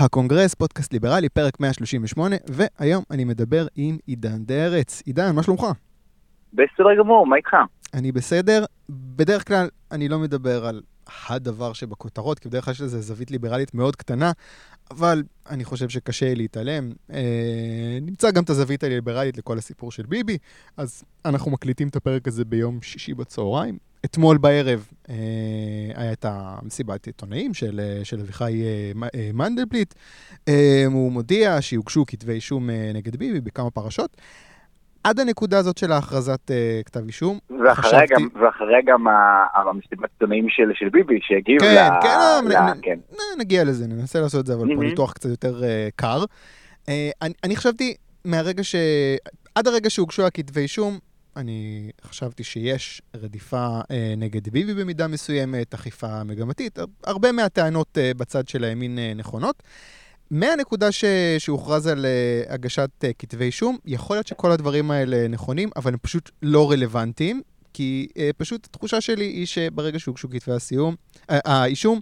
הקונגרס, פודקאסט ליברלי, פרק 138, והיום אני מדבר עם עידן דרץ. עידן, מה שלומך? בסדר גמור, מה איתך? אני בסדר. בדרך כלל אני לא מדבר על הדבר שבכותרות, כי בדרך כלל יש לזה זווית ליברלית מאוד קטנה, אבל אני חושב שקשה להתעלם. אה, נמצא גם את הזווית הליברלית לכל הסיפור של ביבי, אז אנחנו מקליטים את הפרק הזה ביום שישי בצהריים. אתמול בערב אה, היה את המסיבת עיתונאים של, אה, של אביחי אה, אה, מנדלבליט. אה, הוא מודיע שיוגשו כתבי אישום אה, נגד ביבי בכמה פרשות. עד הנקודה הזאת של ההכרזת uh, כתב אישום, ואחריה חשבתי... גם, ואחריה גם המסיבת עיתונאים של, של ביבי, שהגיעו כן, ל... כן, ל... נ, כן. נ, נגיע לזה, ננסה לעשות את זה, אבל mm-hmm. פה ניתוח קצת יותר uh, קר. Uh, אני, אני חשבתי מהרגע ש... עד הרגע שהוגשו הכתבי אישום, אני חשבתי שיש רדיפה אה, נגד ביבי במידה מסוימת, אכיפה מגמתית, הרבה מהטענות אה, בצד של הימין אה, נכונות. מהנקודה ש... שהוכרז על uh, הגשת uh, כתבי אישום, יכול להיות שכל הדברים האלה נכונים, אבל הם פשוט לא רלוונטיים, כי uh, פשוט התחושה שלי היא שברגע שהוגשו כתבי הסיום, uh, האישום,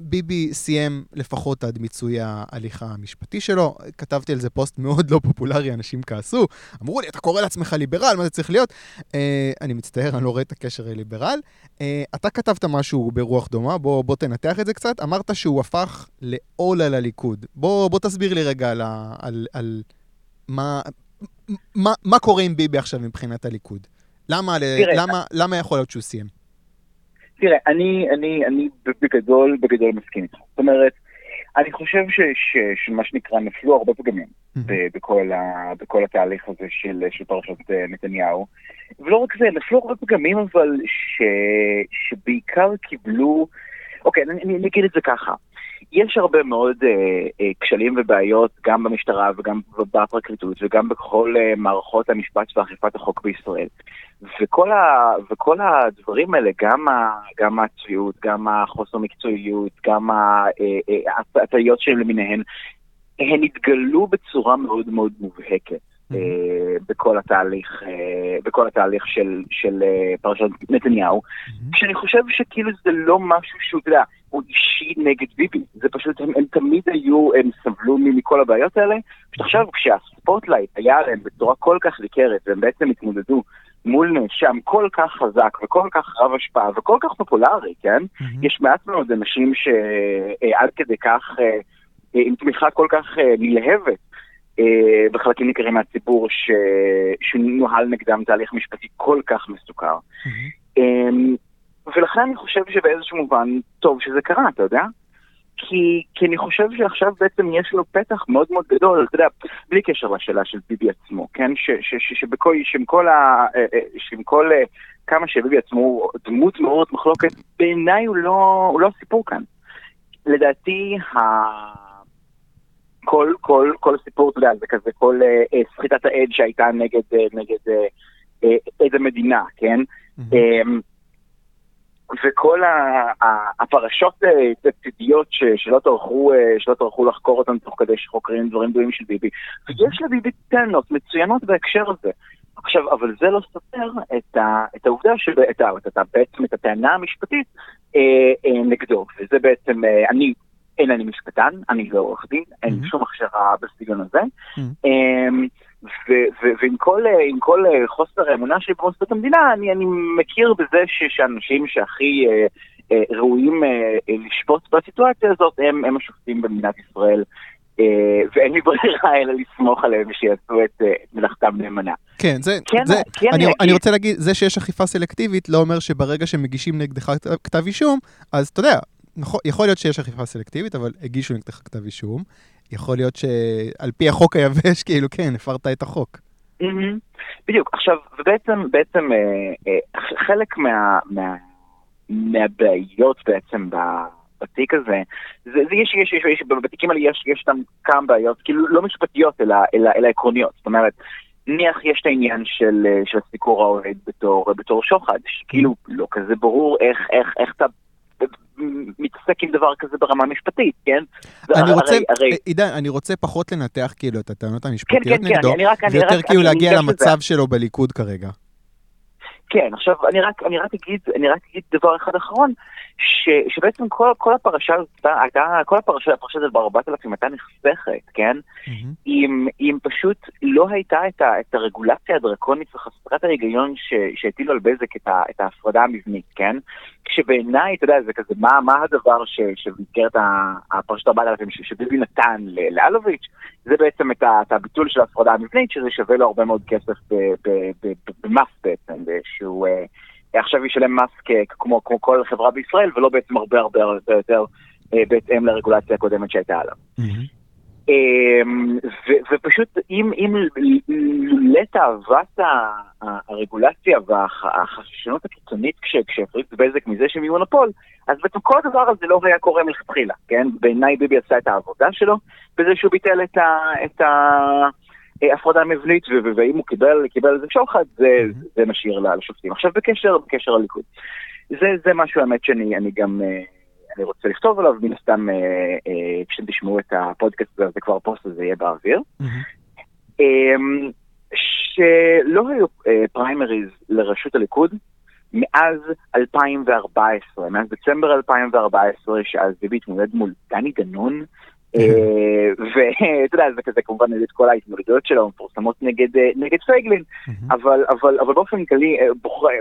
ביבי סיים לפחות עד מיצוי ההליך המשפטי שלו. כתבתי על זה פוסט מאוד לא פופולרי, אנשים כעסו, אמרו לי, אתה קורא לעצמך ליברל, מה זה צריך להיות? Uh, אני מצטער, אני לא רואה את הקשר לליברל. Uh, אתה כתבת משהו ברוח דומה, בוא, בוא תנתח את זה קצת. אמרת שהוא הפך לעול על הליכוד. בוא, בוא תסביר לי רגע על, על, על מה, מה, מה קורה עם ביבי עכשיו מבחינת הליכוד. למה, תראה, למה, למה יכול להיות שהוא סיים? תראה, אני, אני, אני בגדול, בגדול מסכים איתך. זאת אומרת, אני חושב ש, ש, שמה שנקרא נפלו הרבה פגמים mm-hmm. בכל, ה, בכל התהליך הזה של, של פרשת אה, נתניהו. ולא רק זה, נפלו הרבה פגמים אבל ש, שבעיקר קיבלו, אוקיי, אני, אני אגיד את זה ככה. יש הרבה מאוד אה, אה, כשלים ובעיות גם במשטרה וגם בפרקליטות וגם בכל אה, מערכות המשפט ואכיפת החוק בישראל. וכל, ה, וכל הדברים האלה, גם, ה, גם הצביעות, גם החוסר מקצועיות, גם ההטעיות שלהם למיניהן, הן התגלו בצורה מאוד מאוד מובהקת. אה, בכל התהליך, אה, בכל התהליך של, של אה, פרשת נתניהו, כשאני חושב שכאילו זה לא משהו שהוא, אתה יודע, הוא אישי נגד ביבי, זה פשוט, הם, הם תמיד היו, הם סבלו מכל הבעיות האלה, פשוט עכשיו כשה spotlight היה עליהם בצורה כל כך ניכרת, והם בעצם התמודדו מול נאשם כל כך חזק וכל כך רב השפעה וכל כך פופולרי, כן? Mm-hmm. יש מעט מאוד אנשים שעד כדי כך, עם תמיכה כל כך נלהבת אה, בחלקים ניכרים מהציבור ש... שנוהל נגדם תהליך משפטי כל כך מסוכר. Mm-hmm. ולכן אני חושב שבאיזשהו מובן טוב שזה קרה, אתה יודע? כי, כי אני חושב שעכשיו בעצם יש לו פתח מאוד מאוד גדול, אתה יודע, בלי קשר לשאלה של ביבי עצמו, כן? ש, ש, ש, שבכל, שעם כל ה... אה, אה, שעם כל... כמה שביבי עצמו הוא דמות מאוד מחלוקת, בעיניי הוא לא, הוא לא הסיפור כאן. לדעתי, ה... כל, כל, כל הסיפור, אתה יודע, זה כזה כל אה, אה, סחיטת העד שהייתה נגד, אה, נגד אה, אה, עד המדינה, כן? Mm-hmm. אה, וכל הפרשות תקציביות אה, שלא טרחו, אה, שלא טרחו לחקור אותן תוך כדי שחוקרים דברים דומים של ביבי. ויש לביבי טענות מצוינות בהקשר הזה. עכשיו, אבל זה לא סותר את, ה, את העובדה, שב, את, ה, את, ה, בעצם את הטענה המשפטית אה, אה, נגדו, וזה בעצם, אה, אני אין אני משפטן, אני לא עורך דין, אין לי שום הכשרה בסגנון הזה. אמ, ועם כל, כל חוסר האמונה שלי במוסדות המדינה, אני, אני מכיר בזה שאנשים שהכי אה, אה, ראויים אה, לשפוט בסיטואציה הזאת הם, הם השופטים במדינת ישראל. ואין לי ברירה אלא לסמוך עליהם שיעשו את מלאכתם נאמנה. כן, זה, כן, זה כן אני, אני רוצה להגיד, זה שיש אכיפה סלקטיבית לא אומר שברגע שמגישים נגדך כתב אישום, אז אתה יודע, נכון, יכול להיות שיש אכיפה סלקטיבית, אבל הגישו נגדך כתב אישום. יכול להיות שעל פי החוק היבש, כאילו, כן, הפרת את החוק. בדיוק. עכשיו, ובעצם, בעצם, אה, אה, חלק מה, מה, מהבעיות בעצם. בתיק הזה, זה, זה יש, יש, יש, יש, בתיקים האלה יש, יש שם כמה בעיות, כאילו לא משפטיות אלא, אלא, אלא עקרוניות. זאת אומרת, נניח יש את העניין של, אה, של סיקור האוהד בתור, בתור שוחד, שכאילו לא כזה ברור איך, איך, איך אתה מתעסק עם דבר כזה ברמה משפטית, כן? אני רוצה. עידן, אני רוצה פחות לנתח כאילו את הטענות המשפטיות כן, כן, נגדו, כן, רק, ויותר כאילו להגיע למצב שלו בליכוד כרגע. כן, עכשיו אני רק, אני רק אגיד, אני רק אגיד דבר אחד אחרון, ש, שבעצם כל, כל הפרשה הזאת הייתה, כל הפרשה, הפרשה הזאת ב-4000 הייתה נחסכת, כן? Mm-hmm. אם, אם פשוט לא הייתה את, ה, את הרגולציה הדרקונית וחסרת ההיגיון שהטילו על בזק את, ה, את ההפרדה המבנית, כן? כשבעיניי, אתה יודע, זה כזה, מה, מה הדבר שבמסגרת הפרשת 4000 שביבי נתן לאלוביץ', זה בעצם את, הביטול של ההפרדה המבנית, שזה שווה לו הרבה מאוד כסף במס בעצם, שהוא... אה, עכשיו ישלם מס כמו, כמו כל חברה בישראל, ולא בעצם הרבה הרבה הרבה יותר אה, בהתאם לרגולציה הקודמת שהייתה עליו. אמ, ופשוט אם, אם לתאוות הרגולציה והחששנות הקיצונית כשהפריט בזק מזה שהם יהיו מונופול, אז בעצם כל הדבר הזה לא היה קורה מלכתחילה, כן? בעיניי ביבי עשה את העבודה שלו בזה שהוא ביטל את ה... את ה הפרדה מבנית, ואם הוא קיבל, קיבל איזה שוחד, זה, mm-hmm. זה משאיר לשופטים. עכשיו בקשר, בקשר לליכוד. זה, זה משהו, האמת, שאני גם, אה, אני רוצה לכתוב עליו, מן הסתם, אה, אה, כשאתם תשמעו את הפודקאסט הזה, זה כבר פוסט הזה יהיה באוויר. Mm-hmm. שלא היו פריימריז לרשות הליכוד מאז 2014, מאז דצמבר 2014, שאז ביבי התמודד מול דני דנון, אה, ואתה יודע, זה כזה כמובן נגד כל ההתמודדויות שלו, מפורסמות נגד, אה, נגד פייגלין, אבל, אבל, אבל באופן כללי אה,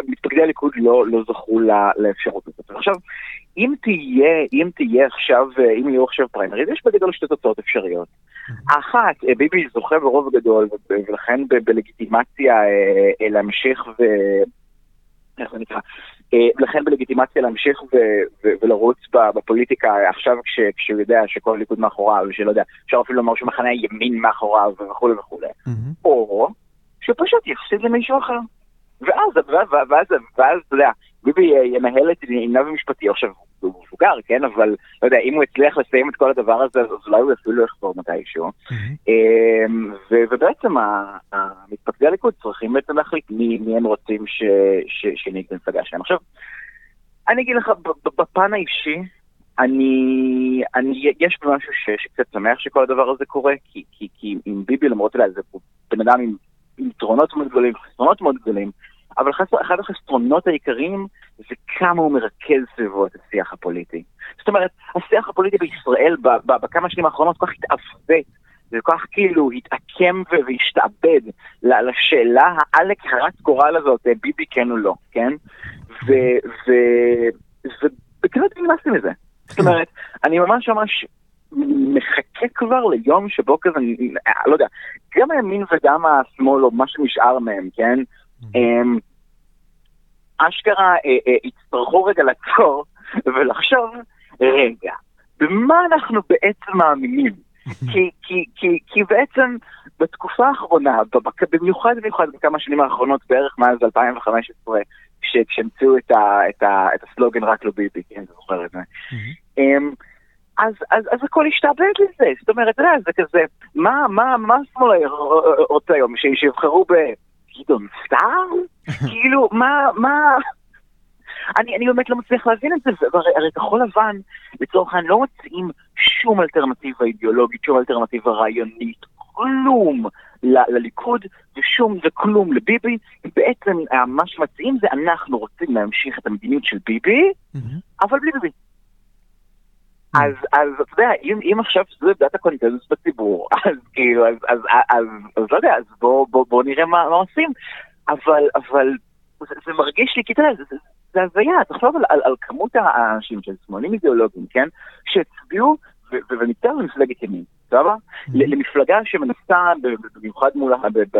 מתפקדי הליכוד לא, לא זכו לאפשרות הזאת. עכשיו, אם תהיה, אם תהיה עכשיו, אם יהיו עכשיו פריימריז, יש בגדול שתי תוצאות אפשריות. האחת, ביבי זוכה ברוב גדול, ולכן בלגיטימציה להמשיך ו... איך זה נקרא? אה, לכן בלגיטימציה להמשיך ולרוץ בפוליטיקה עכשיו כשהוא יודע שכל הליכוד מאחוריו, ושלא יודע, אפשר אפילו לומר שמחנה הימין מאחוריו וכולי וכולי. או שפשוט יפסיד למישהו אחר. ואז, ואז, ואז, אתה יודע, ביבי ינהל את ענייניו המשפטי, עכשיו הוא מבוגר, כן, אבל לא יודע, אם הוא הצליח לסיים את כל הדבר הזה, אז אולי הוא אפילו יחזור מתישהו. אמ, ובעצם המתפקדי הליכוד צריכים בעצם להחליט מי הם רוצים שנהיג במפלגה שלהם. עכשיו, אני אגיד לך, בפן האישי, אני, אני, יש משהו שקצת שמח שכל הדבר הזה קורה, כי, כי, כי עם ביבי, למרות אולי זה בן אדם עם יתרונות מאוד גדולים, חסרונות מאוד גדולים, אבל אחד החסרונות העיקריים זה כמה הוא מרכז סביבו את השיח הפוליטי. זאת אומרת, השיח הפוליטי בישראל בכמה שנים האחרונות כל כך התעוות, וכל כך כאילו התעקם והשתעבד לשאלה העלק הרת גורל הזאת, ביבי כן או לא, כן? וכאילו נמאסתי מזה. זאת אומרת, אני ממש ממש מחכה כבר ליום שבו כזה, לא יודע, גם הימין וגם השמאל, או מה שנשאר מהם, כן? הם אשכרה אה, אה, יצטרכו רגע לעצור ולחשוב, רגע, במה אנחנו בעצם מאמינים? כי, כי, כי, כי בעצם בתקופה האחרונה, במיוחד במיוחד בכמה שנים האחרונות, בערך מאז 2015, כשהמציאו את, את, את הסלוגן רק לא ביבי, כן, אתה זוכר את זה. Mm-hmm. אז, אז, אז הכל השתעבד לזה, זאת אומרת, אתה יודע, זה כזה, מה, מה, מה השמאל רוצה היום, שיבחרו בגדעון סער? כאילו, מה, מה... אני, אני באמת לא מצליח להבין את זה, הרי כחול לבן, לצורך העניין, לא מציעים שום אלטרנטיבה אידיאולוגית, שום אלטרנטיבה רעיונית, כלום ל- לליכוד ושום וכלום לביבי. בעצם מה שמציעים זה אנחנו רוצים להמשיך את המדיניות של ביבי, mm-hmm. אבל בלי ביבי. אז, אז אתה יודע, אם, אם עכשיו זה דעת הקונטנטוס בציבור, אז כאילו, אז, אז, אז, אז, לא יודע, אז בואו בוא, בוא נראה מה, מה עושים. אבל, אבל זה, זה מרגיש לי, כי אתה יודע, זה, הזיה, תחשוב על, על, על כמות האנשים של שמאלים אידיאולוגיים, כן? שהצביעו וניתן למפלגת ימין, סבבה? Mm-hmm. למפלגה שמנסה, במיוחד מול,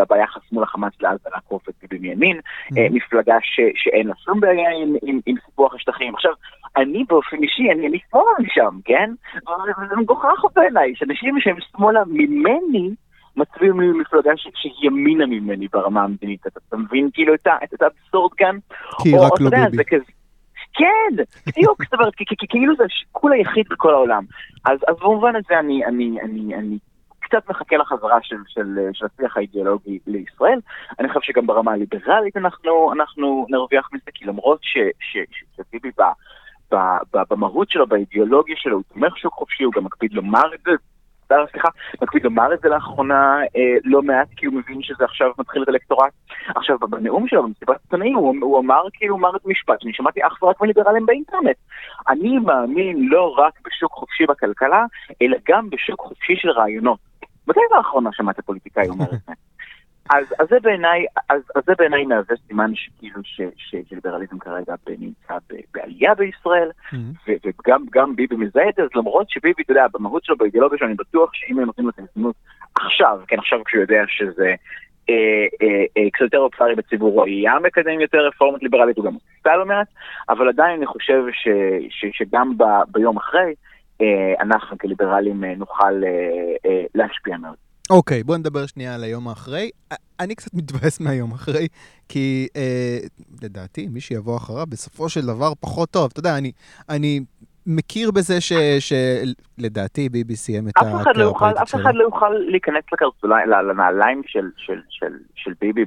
ביחס מול החמאס לעזה לעקוף את ביבי מימין, mm-hmm. אה, מפלגה שאין לה שום בעיה עם סיפוח השטחים. עכשיו, אני באופן אישי, אני שמאלה משם, כן? זה מגוחך בעיניי, שאנשים שהם שמאלה ממני, מצביעים למפלגה שהיא ימינה ממני ברמה המדינית. אתה מבין כאילו את האבסורד כאן? כי רק לא ביבי. כן, בדיוק, זאת אומרת, כאילו זה השיקול היחיד בכל העולם. אז, במובן הזה אני קצת מחכה לחזרה של, של, של השיח האידיאולוגי לישראל. אני חושב שגם ברמה הליברלית אנחנו, אנחנו נרוויח מזה, כי למרות שביבי במהות שלו, באידיאולוגיה שלו, הוא תומך שוק חופשי, הוא גם מקפיד לומר את זה, שר, סליחה, מקפיד לומר את זה לאחרונה אה, לא מעט, כי הוא מבין שזה עכשיו מתחיל את אלקטורט. עכשיו, בנאום שלו, במסיבת עיתונאים, הוא, הוא אמר כאילו, אמר את המשפט שאני שמעתי אך ורק מליברלים באינטרנט. אני מאמין לא רק בשוק חופשי בכלכלה, אלא גם בשוק חופשי של רעיונות. מתי לאחרונה שמעת פוליטיקאי אומר את זה? אז, אז זה בעיניי, אז, אז זה בעיניי מהווה סימן שכאילו שליברליזם כרגע נמצא בעלייה בישראל, mm-hmm. וגם גם ביבי מזהה את זה, אז למרות שביבי, אתה יודע, במהות שלו, באידיאולוגיה שלו, אני בטוח שאם הם נותנים לו את ההזדמנות עכשיו, כן, עכשיו כשהוא יודע שזה אה, אה, אה, קצת יותר אופסרי בציבור, הוא היה מקדם יותר רפורמות ליברלית, הוא גם עושה לא מעט, אבל עדיין אני חושב ש, ש, שגם ב, ביום אחרי, אה, אנחנו כליברלים אה, נוכל אה, אה, להשפיע מאוד. אוקיי, okay, בוא נדבר שנייה על היום האחרי. אני קצת מתבאס מהיום אחרי, כי אה, לדעתי, מי שיבוא אחריו, בסופו של דבר פחות טוב. אתה יודע, אני, אני מכיר בזה ש, שלדעתי ביבי סיים את הקריירה הפוליטית שלו. אף אחד לא יוכל להיכנס לקרסוליים, לנעליים של, של, של, של ביבי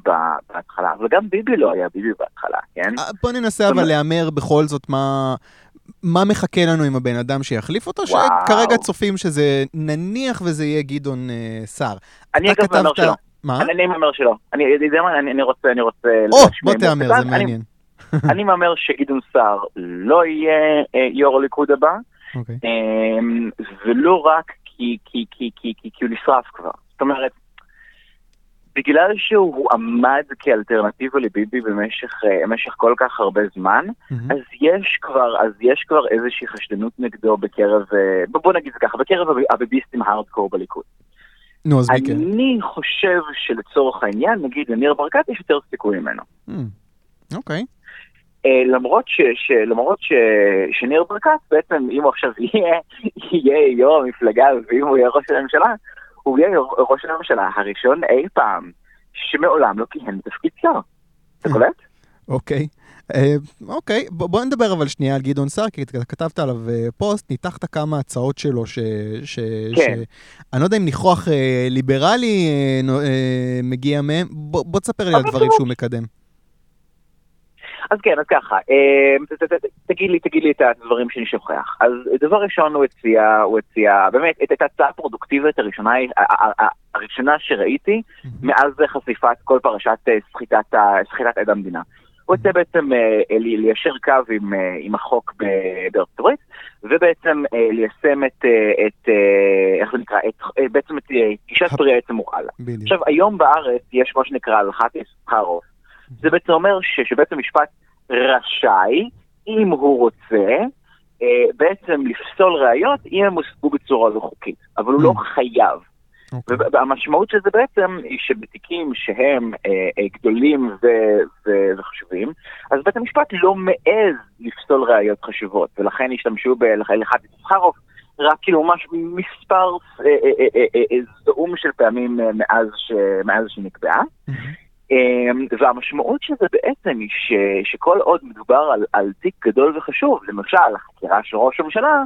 בהתחלה, אבל גם ביבי לא היה ביבי בהתחלה, כן? אה, בוא ננסה אבל להמר בכל זאת מה... מה מחכה לנו עם הבן אדם שיחליף אותו? וואו. שכרגע צופים שזה, נניח וזה יהיה גדעון אה, סער. אני אגב מהמר שלא. מה? אני מהמר שלא. אני יודע מה, אני רוצה, אני רוצה... או, בוא תהמר, זה מעניין. אני מהמר שגדעון סער לא יהיה אה, יו"ר הליכוד הבא, אוקיי. אמ, ולא רק כי הוא נשרף כבר. זאת אומרת, בגלל שהוא עמד כאלטרנטיבה לביבי במשך, uh, במשך כל כך הרבה זמן, mm-hmm. אז יש כבר, אז יש כבר איזושהי חשדנות נגדו בקרב, uh, בוא נגיד זה ככה, בקרב הביביסטים הארדקור בליכוד. נו, אז מי כן? אני חושב שלצורך העניין, נגיד לניר ברקת יש יותר סיכוי ממנו. אוקיי. Mm. Okay. Uh, למרות, ש, ש, למרות ש, שניר ברקת בעצם, אם הוא עכשיו יהיה, יהיה יו"ר המפלגה ואם הוא יהיה ראש הממשלה, הוא יהיה ראש הממשלה הראשון אי פעם שמעולם לא כיהן בתפקיד שר. אתה קולט? אוקיי. אה, אוקיי, בוא נדבר אבל שנייה על גדעון סער, כי כתבת עליו אה, פוסט, ניתחת כמה הצעות שלו, ש... כן. אני לא יודע אם ניחוח אה, ליברלי מגיע מהם, בוא תספר לי על הדברים שהוא מקדם. אז כן, אז ככה, אמ, תגיד לי, תגיד לי את הדברים שאני שוכח. אז דבר ראשון הוא הציע, הוא הציע, באמת, את ההצעה הפרודוקטיבית הראשונה, הראשונה שראיתי, מאז חשיפת כל פרשת אה, סחיטת עד המדינה. הוא הציע בעצם אה, ליישר קו עם, אה, עם החוק בארצות הברית, ובעצם ליישם את, את, איך זה נקרא, את, בעצם את גישת פרי העצם מורעל. עכשיו, היום בארץ יש מה שנקרא הלכת יששכרוב. זה בעצם אומר שבית המשפט רשאי, אם הוא רוצה, אה, בעצם לפסול ראיות אם הם הושגו בצורה לא חוקית, אבל הוא לא mm. חייב. Okay. אוקיי. והמשמעות של זה בעצם היא שבתיקים שהם אה, אה, גדולים ו- ו- וחשובים, אז בית המשפט לא מעז לפסול ראיות חשובות, ולכן השתמשו בהלכת יצחרוף רק כאילו ממש מספר אה, אה, אה, אה, אה, זעום של פעמים אה, מאז, ש- מאז שנקבעה. Mm-hmm. אמ, והמשמעות של זה בעצם היא ש, שכל עוד מדובר על, על תיק גדול וחשוב, למשל החקירה של ראש הממשלה,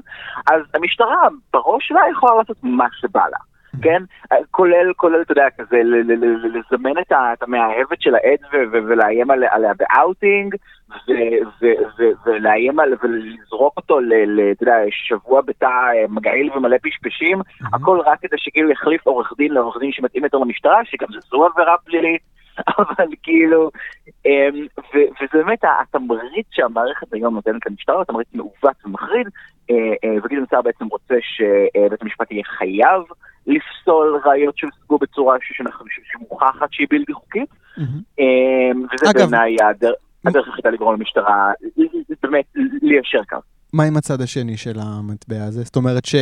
אז המשטרה בראש שלה יכולה לעשות מה שבא לה. כן? כולל, כולל, אתה יודע, כזה, לזמן את המאהבת של העד ולאיים עליה באאוטינג, ולאיים על, ולזרוק אותו, אתה יודע, שבוע בתא מגעיל ומלא פשפשים, הכל רק כדי שכאילו יחליף עורך דין לעורך דין שמתאים יותר למשטרה, שגם זו עבירה פלילית. אבל כאילו, אמ, וזה באמת התמריץ שהמערכת היום נותנת למשטרה, הוא תמריץ מעוות ומחריד, אה, אה, וגדעון סער בעצם רוצה שבית המשפט יהיה חייב לפסול ראיות שהושגו בצורה שמוכחת שהיא בלתי חוקית, אמ, וזה בעיניי הדרך היחידה לגרום למשטרה באמת ליישר קו. מה עם הצד השני של המטבע הזה? זאת אומרת ש...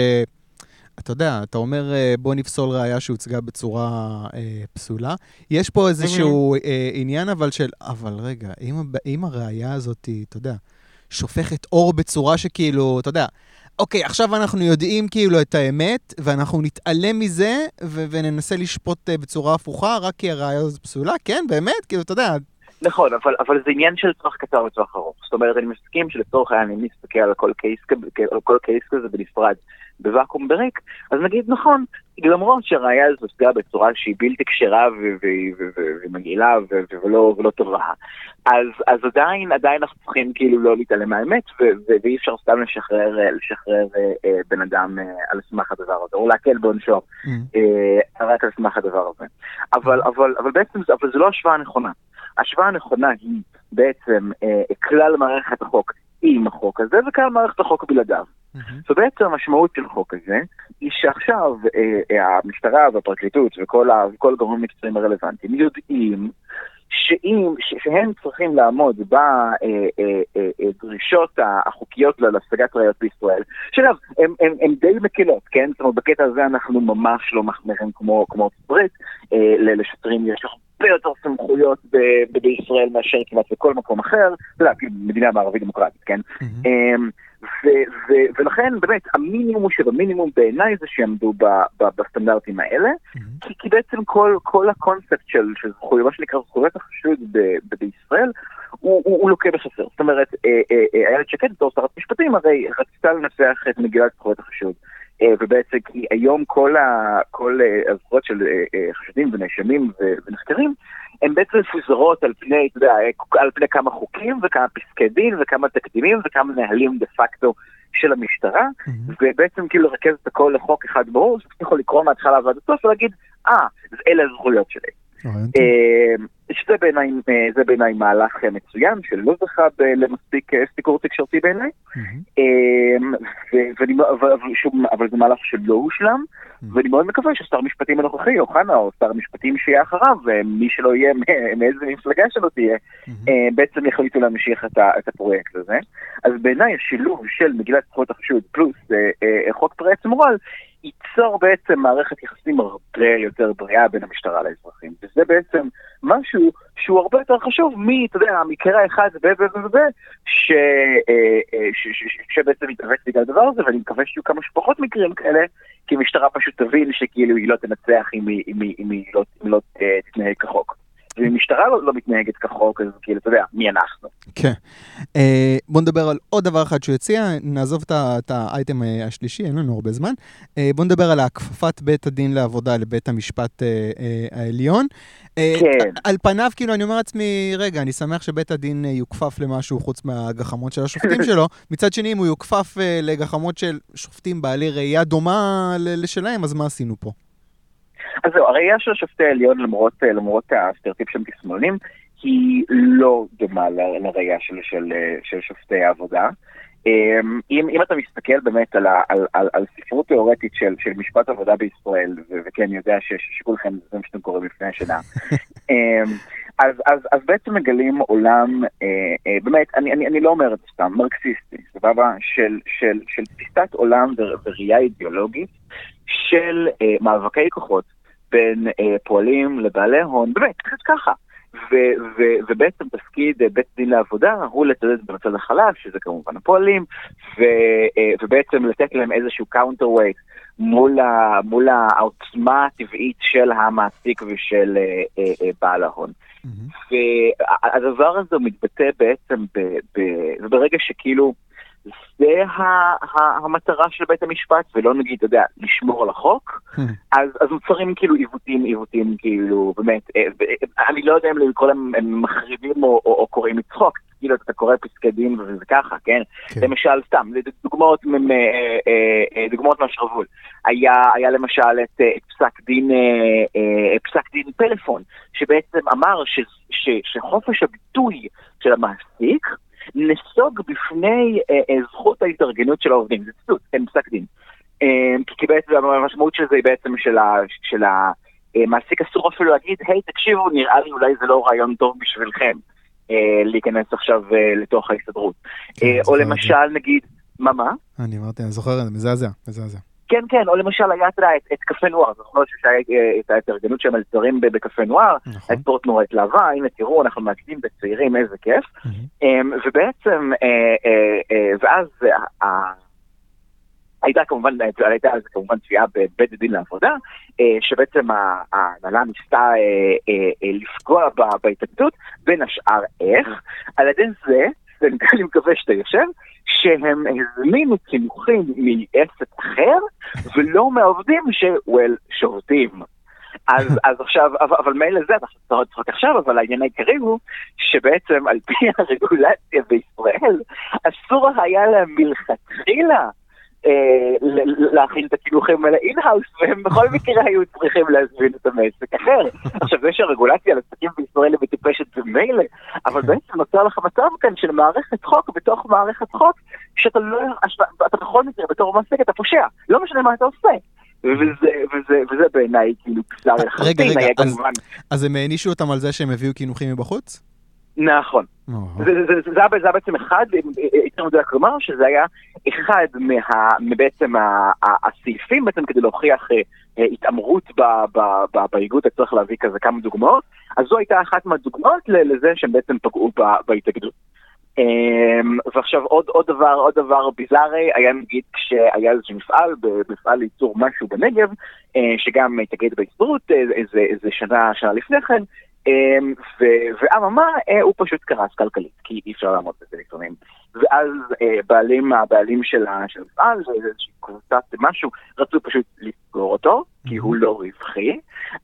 אתה יודע, אתה אומר, אה, בוא נפסול ראייה שהוצגה בצורה אה, פסולה. יש פה איזשהו אה, עניין אבל של, אבל רגע, אם, אם הראייה הזאת, אתה יודע, שופכת אור בצורה שכאילו, אתה יודע, אוקיי, עכשיו אנחנו יודעים כאילו את האמת, ואנחנו נתעלם מזה, ו- וננסה לשפוט אה, בצורה הפוכה, רק כי הראייה הזאת פסולה? כן, באמת? כאילו, אתה יודע... נכון, אבל, אבל זה עניין של טווח קצר וטווח ארוך. זאת אומרת, אני מסכים שלצורך העניין, אם נסתכל על כל קייס, על כל קייס כזה בנפרד, בוואקום בריק, אז נגיד נכון, למרות שהראייה הזאת הושגה בצורה שהיא בלתי כשרה ומגעילה ולא טובה, אז, אז עדיין, עדיין אנחנו צריכים כאילו לא להתעלם מהאמת, ואי אפשר סתם לשחרר, לשחרר אה, בן אדם אה, על סמך הדבר הזה, או להקל בעונשו mm. אה, רק על סמך הדבר הזה. אבל, אבל, אבל בעצם אבל זה לא השוואה נכונה. ההשוואה הנכונה היא בעצם אה, כלל מערכת החוק עם החוק הזה וכלל מערכת החוק בלעדיו. Mm-hmm. ובעצם המשמעות של החוק הזה היא שעכשיו אה, אה, המשטרה והפרקליטות וכל הגורמים המקצועיים הרלוונטיים יודעים שאם, שהם צריכים לעמוד בדרישות אה, אה, אה, החוקיות להשגת ראיות בישראל, שאגב, הן די מקלות, כן? זאת אומרת, בקטע הזה אנחנו ממש לא מחמירים כמו ארצות הברית, לשוטרים יש הרבה יותר סמכויות בישראל מאשר כמעט בכל מקום אחר, אתה יודע, כאילו, מדינה מערבית דמוקרטית, כן? ו- ו- ולכן באמת המינימום שבמינימום בעיניי זה שיעמדו ב- ב- בסטנדרטים האלה, mm-hmm. כי, כי בעצם כל, כל הקונספט של, של זכויות, מה שנקרא זכויות החשוד ב- ב- בישראל, הוא, הוא, הוא לוקה בחסר. זאת אומרת, אה, אה, אה, איילת שקד בתור שרת משפטים הרי רצתה לנסח את מגילת זכויות החשוד. ובעצם כי היום כל, ה, כל הזכויות של חשודים ונאשמים ונחקרים הן בעצם מפוזרות על פני, אתה יודע, על פני כמה חוקים וכמה פסקי דין וכמה תקדימים וכמה נהלים דה פקטו של המשטרה, mm-hmm. ובעצם כאילו לרכז את הכל לחוק אחד ברור, שאתה יכול לקרוא מההתחלה ועד הסוף ולהגיד, אה, ah, אלה הזכויות שלי. שזה בעיניי, זה בעיניי מהלך מצוין, שלא זכה למספיק סיקור תקשורתי בעיניי, אבל זה מהלך שלא הושלם, ואני מאוד מקווה ששר המשפטים הנוכחי, אוחנה, או שר המשפטים שיהיה אחריו, מי שלא יהיה, מאיזה מפלגה שלא תהיה, בעצם יחליטו להמשיך את הפרויקט הזה. אז בעיניי השילוב של מגילת זכויות החשוד פלוס חוק פרץ מורל, ייצור בעצם מערכת יחסים הרבה יותר בריאה בין המשטרה לאזרחים. וזה בעצם משהו שהוא הרבה יותר חשוב מ, אתה יודע, המקרה האחד ב... ב... ב... ב... שבעצם מתאבק בגלל הדבר הזה, ואני מקווה שיהיו כמה שפחות מקרים כאלה, כי המשטרה פשוט תבין שכאילו היא לא תנצח אם היא, לא, לא תתנהג כחוק. ואם משטרה לא, לא מתנהגת כחוק, אז כאילו, אתה יודע, מי אנחנו? כן. אה, בוא נדבר על עוד דבר אחד שהוא הציע, נעזוב את האייטם אה, השלישי, אין לנו הרבה זמן. אה, בוא נדבר על הכפפת בית הדין לעבודה לבית המשפט אה, אה, העליון. אה, כן. על פניו, כאילו, אני אומר לעצמי, רגע, אני שמח שבית הדין אה, יוכפף למשהו חוץ מהגחמות של השופטים שלו. מצד שני, אם הוא יוכפף אה, לגחמות של שופטים בעלי ראייה דומה לשלהם, אז מה עשינו פה? אז זהו, הראייה של שופטי העליון, למרות, למרות הסטריאוטיפ שהם תסמונים, היא לא דומה לראייה של, של, של שופטי העבודה. אמ, אם, אם אתה מסתכל באמת על, על, על, על ספרות תיאורטית של, של משפט עבודה בישראל, וכן, אני יודע שכולכם זה מה שאתם קוראים לפני השנה, אמ, אז, אז, אז בעצם מגלים עולם, אה, אה, באמת, אני, אני, אני לא אומר את זה סתם, מרקסיסטי, סבבה? של, של, של תפיסת עולם וראייה אידיאולוגית של אה, מאבקי כוחות בין אה, פועלים לבעלי הון, באמת, קצת ככה. ו- ו- ובעצם תפקיד בית דין לעבודה הוא לצדד במצד החלש, שזה כמובן הפועלים, ו- אה, ובעצם לתת להם איזשהו counter weight מול, ה- מול העוצמה הטבעית של המעסיק ושל uh, uh, uh, בעל ההון. Mm-hmm. והדבר הזה מתבטא בעצם ב- ב- ברגע שכאילו זה המטרה של בית המשפט, ולא נגיד, אתה יודע, לשמור על החוק, אז, אז נוצרים כאילו עיוותים, עיוותים כאילו, באמת, אה, אה, אני לא יודע אם לקרוא להם מחריבים או, או, או קוראים מצחוק, כאילו אתה קורא פסקי דין וזה ככה, כן? כן. למשל, סתם, דוגמאות, אה, דוגמאות מהשרוול. היה, היה למשל את, את פסק דין, פסק דין פלאפון, שבעצם אמר ש, ש, שחופש הביטוי של המעסיק, נסוג בפני אה, אה, זכות ההתארגנות של העובדים. זה ציטוט, אין פסק דין. אה, כי בעצם המשמעות של זה היא בעצם של, ה, של המעסיק אסור אפילו להגיד, היי תקשיבו, נראה לי אולי זה לא רעיון טוב בשבילכם אה, להיכנס עכשיו אה, לתוך ההסתדרות. כן, אה, או למשל נגיד, מה מה? אני אמרתי, אני זוכר, זה מזעזע, מזעזע. כן, כן, או למשל היה, אתה יודע, את, את קפה נוער, אומרת שהיה את ההתארגנות של המלצרים בקפה נוער, נכון. את ספורט נורית להבה, הנה תראו, אנחנו מעקדים בצעירים, איזה כיף. Mm-hmm. ובעצם, אה, אה, אה, ואז הייתה כמובן, הייתה אז כמובן תביעה בבית דין לעבודה, שבעצם ההנהלה ניסתה לפגוע בהתאגדות, בין השאר איך? על ידי זה אני מקווה שאתה יושב, שהם הזמינו קינוחים מעסק אחר, ולא מהעובדים שוול שובתים. אז, אז עכשיו, אבל, אבל מילא זה, אנחנו לצחוק עכשיו, אבל העניין העיקרי הוא שבעצם על פי הרגולציה בישראל, אסור היה להם מלכתחילה להכין את הקינוחים האלה in-house, והם בכל מקרה היו צריכים להזמין אותם מעסק אחר. עכשיו, זה שהרגולציה על עסקים בישראל היא מטופשת זה מילא, אבל בעצם נוצר לך מצב כאן של מערכת חוק בתוך מערכת חוק, שאתה לא, אתה בכל מקרה בתור עסק אתה פושע, לא משנה מה אתה עושה. וזה, וזה, וזה בעיניי כאילו קצר לחלוטין, רגע, רגע, אז, אז הם הענישו אותם על זה שהם הביאו קינוחים מבחוץ? נכון. זה, היה בעצם אחד, יותר מדויק לומר, שזה היה אחד מבעצם הסעיפים בעצם כדי להוכיח אה, התעמרות באיגוד, אתה צריך להביא כזה כמה דוגמאות, אז זו הייתה אחת מהדוגמאות לזה שהם בעצם פגעו בהתאגדות. אמ, ועכשיו עוד, עוד דבר, עוד דבר ביזארי, היה נגיד כשהיה איזה מפעל, מפעל לייצור משהו בנגב, אה, שגם התאגד בהסתדרות אה, איזה, איזה שנה, שנה לפני כן, ואממה, אה, הוא פשוט קרס כלכלית, כי אי אפשר לעמוד בזה לפעמים. ואז בעלים, הבעלים של המפעל, זה איזושהי קבוצת משהו, רצו פשוט לסגור אותו, כי הוא לא רווחי,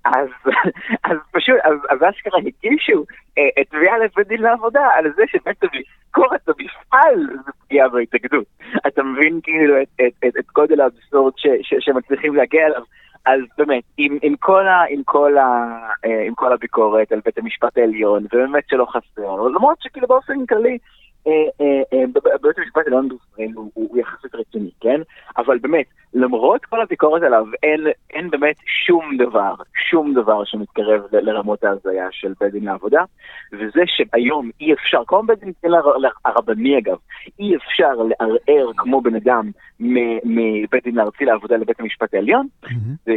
אז, אז פשוט, אז, אז אשכרה הגישו את תביעה לבית דין לעבודה על זה שבעצם לזכור את המפעל זה פגיעה בהתאגדות. אתה מבין כאילו את, את, את, את גודל האבסורד שמצליחים להגיע אליו. אז באמת, עם, עם, כל ה, עם, כל ה, אה, עם כל הביקורת על בית המשפט העליון, ובאמת שלא חסר, למרות שכאילו באופן כללי, אה, אה, בית המשפט העליון בישראל הוא יחסית רציני, כן? אבל באמת, למרות כל הביקורת עליו, אין, באמת שום דבר, שום דבר שמתקרב לרמות ההזיה של בית דין לעבודה, וזה שהיום אי אפשר, כמו בית דין הרבני אגב, אי אפשר לערער כמו בן אדם מבית דין הארצי לעבודה לבית המשפט העליון. זה,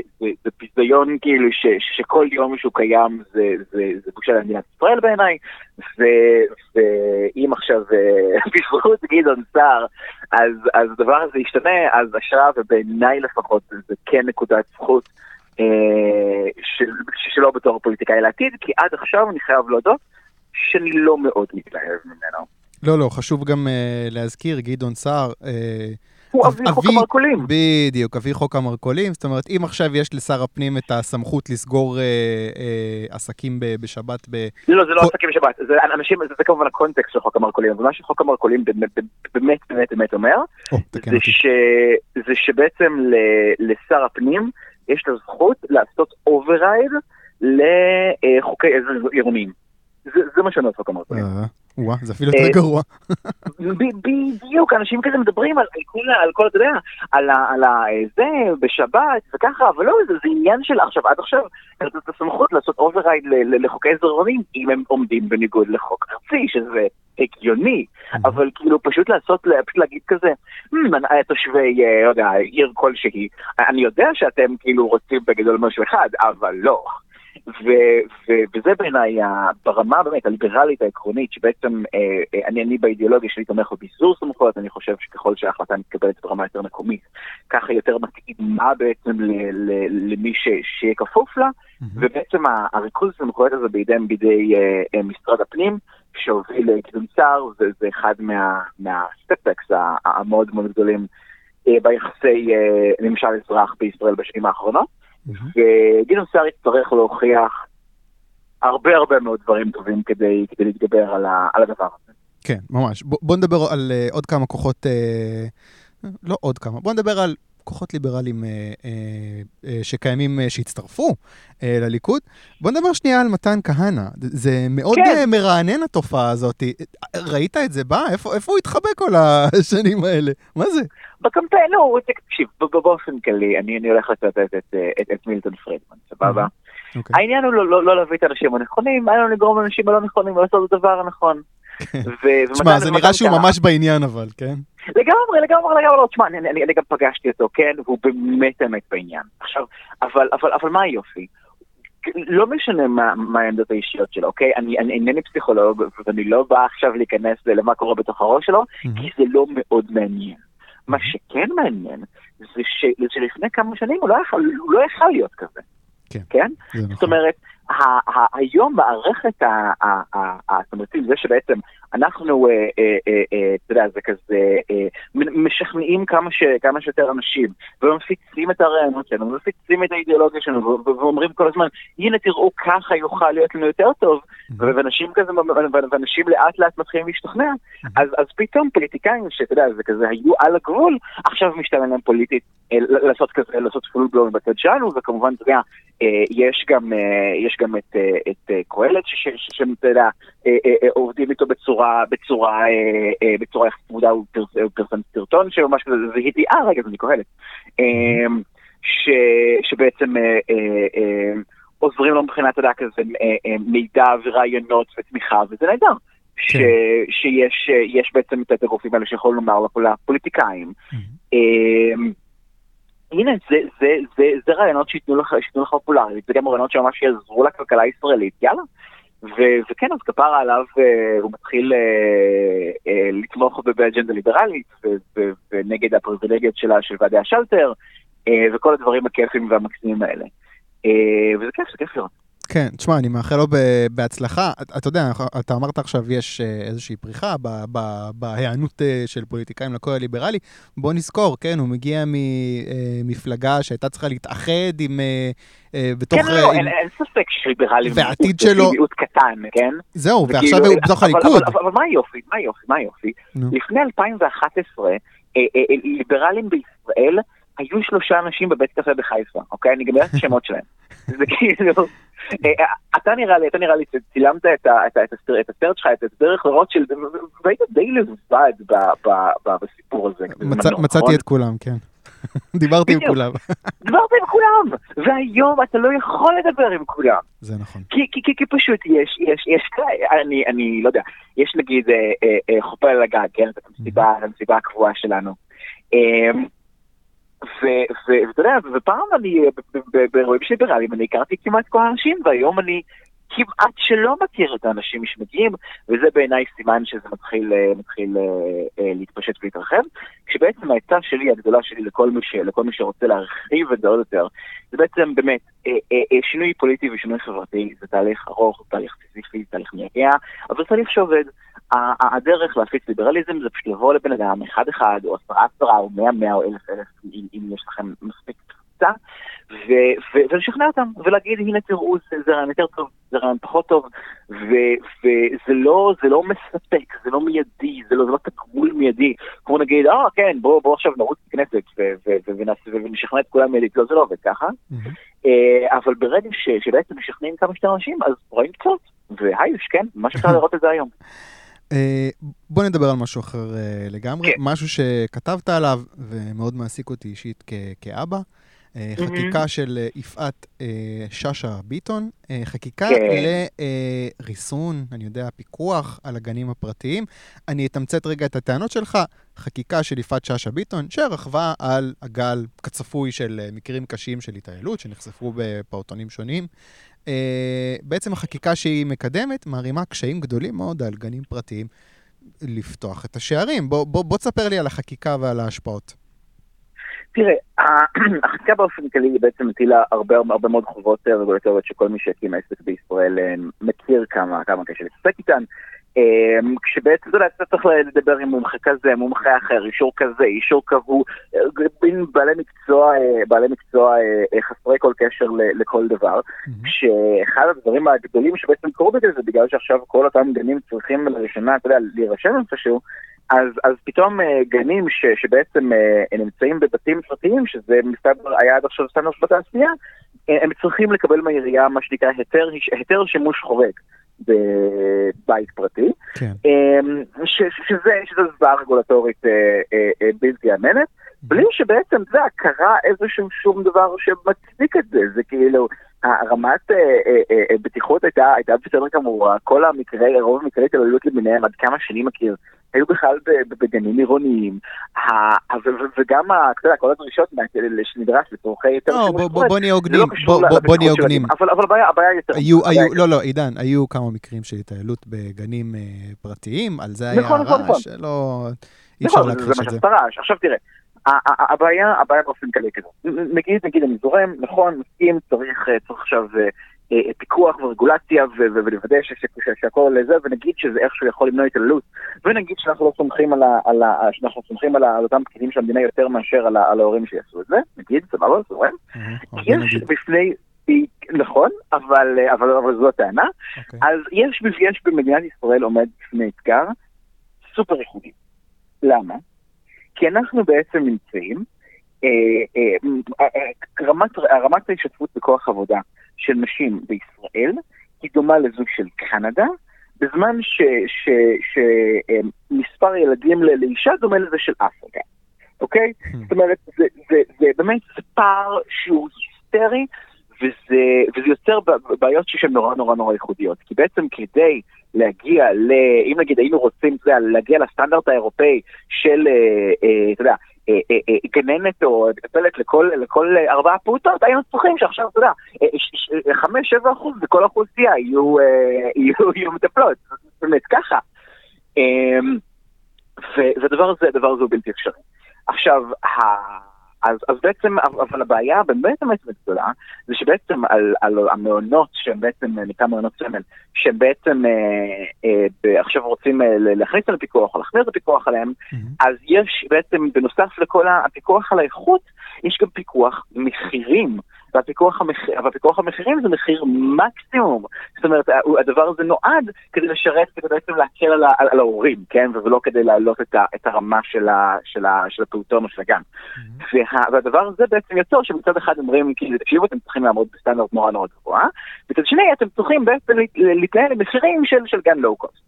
ביזיון כאילו שכל יום שהוא קיים זה בושה למדינת ישראל בעיניי, ואם עכשיו אה, בזכות גדעון סער, אז, אז הדבר הזה ישתנה, אז אשרה ובעיניי לפחות זה כן נקודת זכות אה, של, שלא בתור פוליטיקאי לעתיד, כי עד עכשיו אני חייב להודות שאני לא מאוד מתלהב ממנו. לא, לא, חשוב גם uh, להזכיר, גדעון סער, uh, הוא אבי חוק המרכולים. בדיוק, אבי חוק המרכולים. זאת אומרת, אם עכשיו יש לשר הפנים את הסמכות לסגור אה, אה, עסקים ב, בשבת ב... לא, זה לא כל... עסקים בשבת. זה, אנשים, זה, זה כמובן הקונטקסט של חוק המרכולים. ומה שחוק המרכולים באמת באמת באמת, באמת אומר, או, זה, ש, זה שבעצם ל, לשר הפנים יש לו זכות לעשות override לחוקי עזר עירוניים. זה, זה מה שאומר חוק המרכולים. אה. וואה, זה אפילו יותר אה, גרוע. בדיוק, אנשים כזה מדברים על כל, אתה יודע, על זה, בשבת וככה, אבל לא, זה עניין של עכשיו, עד עכשיו, את הסמכות לעשות override לחוקי עזר, גם אם הם עומדים בניגוד לחוק ארצי, שזה הגיוני, אבל כאילו פשוט לעשות, פשוט להגיד כזה, hmm, תושבי, אה, לא יודע, עיר כלשהי, אני יודע שאתם כאילו רוצים בגדול משהו אחד, אבל לא. ו- ו- וזה בעיניי ברמה באמת הליברלית העקרונית שבעצם אה, אה, אני, אני באידיאולוגיה שלי תומך בביזור סמכויות, אני חושב שככל שההחלטה מתקבלת ברמה יותר מקומית, ככה יותר מתאימה בעצם ל- ל- למי ש- שיהיה כפוף לה, mm-hmm. ובעצם הריכוז הסמכויות הזה בידי, בידי אה, אה, משרד הפנים, שהוביל לגדעון סער, זה אחד מה, מהסטפקס המאוד מאוד גדולים אה, ביחסי אה, ממשל אזרח בישראל בשנים האחרונות. וגדעון סער יצטרך להוכיח הרבה הרבה מאוד דברים טובים כדי, כדי להתגבר על, ה, על הדבר הזה. כן, ממש. ב, בוא נדבר על uh, עוד כמה כוחות, uh, לא עוד כמה, בוא נדבר על כוחות ליברליים uh, uh, uh, שקיימים, שהצטרפו לליכוד. בוא נדבר שנייה על מתן כהנא. זה מאוד כן. מרענן התופעה הזאת. ראית את זה בא? איפה, איפה הוא התחבא כל השנים האלה? מה זה? בקמפיין, לא, תקשיב, באופן כללי, אני, אני הולך לצטט את, את, את, את מילטון פרידמן, סבבה? Okay. אוקיי. העניין הוא לא, לא, לא להביא את האנשים הנכונים, העניין הוא לגרום לאנשים הלא נכונים לעשות את הדבר הנכון. תשמע, זה נראה שהוא ממש בעניין אבל, כן? לגמרי, לגמרי, לגמרי, לא, תשמע, אני, אני, אני גם פגשתי אותו, כן? והוא באמת באמת בעניין. עכשיו, אבל, אבל, אבל מה היופי? לא משנה מה, מה העמדות האישיות שלו, אוקיי? אני, אני אינני פסיכולוג, ואני לא בא עכשיו להיכנס למה קורה בתוך הראש שלו, mm-hmm. כי זה לא מאוד מעניין. מה שכן מעניין, זה שלפני כמה שנים הוא לא יכל, הוא לא יכל להיות כזה. כן? כן? נכון. זאת אומרת, היום מערכת התמריצים, זה שבעצם אנחנו, אתה יודע, זה כזה, משכנעים כמה שיותר אנשים, ומפיצים את הרעיונות שלנו, ומפיצים את האידיאולוגיה שלנו, ואומרים כל הזמן, הנה תראו, ככה יוכל להיות לנו יותר טוב, ואנשים כזה, ואנשים לאט לאט מתחילים להשתכנע, אז, אז פתאום פוליטיקאים, שאתה יודע, זה כזה, היו על הגבול, עכשיו משתלם להם פוליטית לעשות כזה, לעשות פול בלון בצד שלנו, וכמובן, אתה יודע, יש גם, יש גם את, את קהלת, שאתה יודע, עובדים איתו בצורה, בצורה, בצורה יחסית צמודה, הוא פרסם סרטון שממש כזה, זה היטי, אה רגע, זה מקהלת, שבעצם עוזרים לו מבחינת, אתה יודע, כזה מידע ורעיונות ותמיכה, וזה נהדר. כן. שיש בעצם את הגופים האלה שיכולים לומר לפוליטיקאים. הנה, זה, זה, זה, זה רעיונות שייתנו לך, שייתנו לך פופולריות, זה גם רעיונות שממש יעזרו לכלכלה הישראלית, יאללה. ו- וכן, אז כפרה עליו, uh, הוא מתחיל uh, uh, לתמוך באג'נדה ליברלית ונגד הפריבילגיות שלה של ועדי השלטר, וכל הדברים הכיפים והמקסימים האלה. וזה כיף, זה כיף לראות. כן, תשמע, אני מאחל לו בהצלחה. אתה יודע, אתה אמרת עכשיו, יש אה, איזושהי פריחה בהיענות אה, של פוליטיקאים לקול הליברלי. בוא נזכור, כן, הוא מגיע ממפלגה שהייתה צריכה להתאחד עם... אה, בתוך... כן, לא, אין, ספק שליברלים... והעתיד שלו... מיעוט קטן, כן? זהו, ועכשיו הוא בתוך הליכוד. אבל, מה היופי? מה היופי? מה היופי? לפני 2011, ליברלים בישראל היו שלושה אנשים בבית קפה בחיפה, אוקיי? אני גם יודע את השמות שלהם. זה כאילו... אה, אתה נראה לי, אתה נראה לי, צילמת את הסרט שלך, את הדרך לרוטשילד, והיית די לבד בסיפור הזה. מצאתי את כולם, כן. דיברתי עם כולם. דיברתי עם כולם, והיום אתה לא יכול לדבר עם כולם. זה נכון. כי פשוט יש, יש, יש, אני לא יודע, יש נגיד אה, אה, חופר על הגג, כן? זאת המסיבה הקבועה שלנו. ואתה יודע, ופעם אני, באירועים ליברליים, אני הכרתי כמעט כל האנשים, והיום אני כמעט שלא מכיר את האנשים שמגיעים, וזה בעיניי סימן שזה מתחיל, אה, מתחיל אה, אה, להתפשט ולהתרחב. כשבעצם העצה שלי, הגדולה שלי לכל מי, ש, לכל מי שרוצה להרחיב את זה עוד יותר, זה בעצם באמת שינוי פוליטי ושינוי חברתי, זה תהליך ארוך, תהליך סיזיפי, תהליך מייגע, אבל זה תהליך שעובד. הדרך להפיץ ליברליזם זה פשוט לבוא לבן אדם אחד אחד, או עשרה עשרה, או מאה מאה, או אלף אלף, אם יש לכם מספיק תפוצה, ולשכנע אותם, ולהגיד, הנה תראו, זה, זה רעיון יותר טוב, זה רעיון פחות טוב, וזה לא, לא מספק, זה לא מיידי, זה לא, זה לא תגמול מיידי, כמו נגיד, אה, כן, בוא, בוא עכשיו נרוץ לכנסת ונשכנע את כולם מיידית, לא, זה לא עובד ככה, אה, אבל ברגע שבעצם משכנעים כמה שיותר אנשים, אז רואים קצת, והיוש, כן, מה שאפשר לראות את זה היום. אה, בוא נדבר על משהו אחר אה, לגמרי, כן. משהו שכתבת עליו ומאוד מעסיק אותי אישית כאבא. אה, חקיקה של יפעת שאשא ביטון, חקיקה כן. לריסון, אני יודע, פיקוח על הגנים הפרטיים. אני אתמצת רגע את הטענות שלך. חקיקה של יפעת שאשא ביטון, שרכבה על הגל כצפוי של מקרים קשים של התעללות, שנחשפו בפעוטונים שונים. אה, בעצם החקיקה שהיא מקדמת מערימה קשיים גדולים מאוד על גנים פרטיים לפתוח את השערים. בוא, בוא, בוא תספר לי על החקיקה ועל ההשפעות. תראה, החקיקה באופן כללי בעצם מטילה הרבה, הרבה מאוד חובות רגולטוריות שכל מי שהקים עסק בישראל אה, מכיר כמה, קשה להתעסק איתן. אמ, כשבעצם, אתה יודע, אתה צריך לדבר עם מומחה כזה, מומחה אחר, אישור כזה, אישור קבוע, בין בעלי מקצוע, אה, בעלי מקצוע אה, אה, חסרי כל קשר לכל דבר. שאחד הדברים הגדולים שבעצם קרו בגלל זה, בגלל שעכשיו כל אותם גנים צריכים לראשונה, אתה יודע, להירשם איפשהו, אז, אז פתאום גנים ש, שבעצם נמצאים בבתים פרטיים, שזה מסתבר היה עד עכשיו סטנדרט בתעשייה, הם צריכים לקבל מהעירייה מה שנקרא היתר, היתר שימוש חורג. בבית פרטי, כן. אמ, ש, שזה, שזה זוועה רגולטורית אה, אה, אה, בלתי אמנת, בלי שבעצם זה הכרה איזשהו שום דבר שמצדיק את זה, זה כאילו, הרמת בטיחות הייתה, הייתה בסדר גמור, כל המקרי, רוב המקרי התעללות למיניהם, עד כמה שאני מכיר, היו בכלל בגנים עירוניים, וגם, כל הדרישות שנדרש לצורכי לא, בוא נהיה הוגנים, בוא נהיה הוגנים. אבל הבעיה יותר... לא, לא, עידן, היו כמה מקרים של התעללות בגנים אה, פרטיים, על זה היה נכון, נכון, רעש, נכון. לא... אי אפשר להכחיש את זה. עכשיו תראה, הבעיה, הבעיה באופן כללי כזאת. נגיד, נגיד אני זורם, נכון, מסכים, צריך, צריך עכשיו פיקוח ורגולציה ולוודא שהכל זה, ונגיד שזה איכשהו יכול למנוע התעללות, ונגיד שאנחנו לא סומכים על, ה, על, ה, שאנחנו סומכים על, על אותם פקידים של המדינה יותר מאשר על, על ההורים שיעשו את זה, נגיד, סבבה, זורם. יש בפני, נכון, אבל, אבל, אבל זו הטענה. Okay. אוקיי. אז יש, יש במדינת ישראל עומד בפני אתגר סופר ייחודי. למה? כי אנחנו בעצם נמצאים, אה, אה, אה, רמת, רמת ההשתתפות בכוח עבודה של נשים בישראל היא דומה לזו של קנדה, בזמן שמספר ילדים לאישה דומה לזה של אפריקה, אוקיי? Hmm. זאת אומרת, זה, זה, זה באמת פער שהוא היסטרי, וזה, וזה יוצר בעיות שהן נורא נורא נורא ייחודיות. כי בעצם כדי להגיע ל... אם נגיד היינו רוצים, יודע, להגיע לסטנדרט האירופאי של, אה, אה, אתה יודע, אה, גננת או מטפלת לכל, לכל ארבעה פעוטות, היינו צריכים שעכשיו, אתה יודע, חמש, שבע אחוז בכל האוכלוסייה יהיו, יהיו, יהיו מטפלות. באמת ככה. והדבר הזה, הדבר הזה הוא בלתי אפשרי. עכשיו, אז, אז בעצם, אבל הבעיה באמת באמת גדולה, זה שבעצם על, על המעונות, שהם בעצם, נקרא מעונות סמל, שהם בעצם אה, אה, עכשיו רוצים אה, להכניס את הפיקוח או להחמיר את הפיקוח עליהם, mm-hmm. אז יש בעצם, בנוסף לכל הפיקוח על האיכות, יש גם פיקוח מחירים. והפיקוח, המח... והפיקוח המחירים זה מחיר מקסימום. זאת אומרת, הדבר הזה נועד כדי לשרת, כדי בעצם להקל על, על, על ההורים, כן? ולא כדי להעלות את, ה... את הרמה של, ה... של, ה... של הפעוטון או של הגן. Mm-hmm. וה... והדבר הזה בעצם יוצר שמצד אחד אומרים, כאילו, תקשיבו, אתם צריכים לעמוד בסטנדרט נורא נורא גבוה, מצד שני, אתם צריכים בעצם להתנהל עם מחירים של, של גן לואו-קוסט.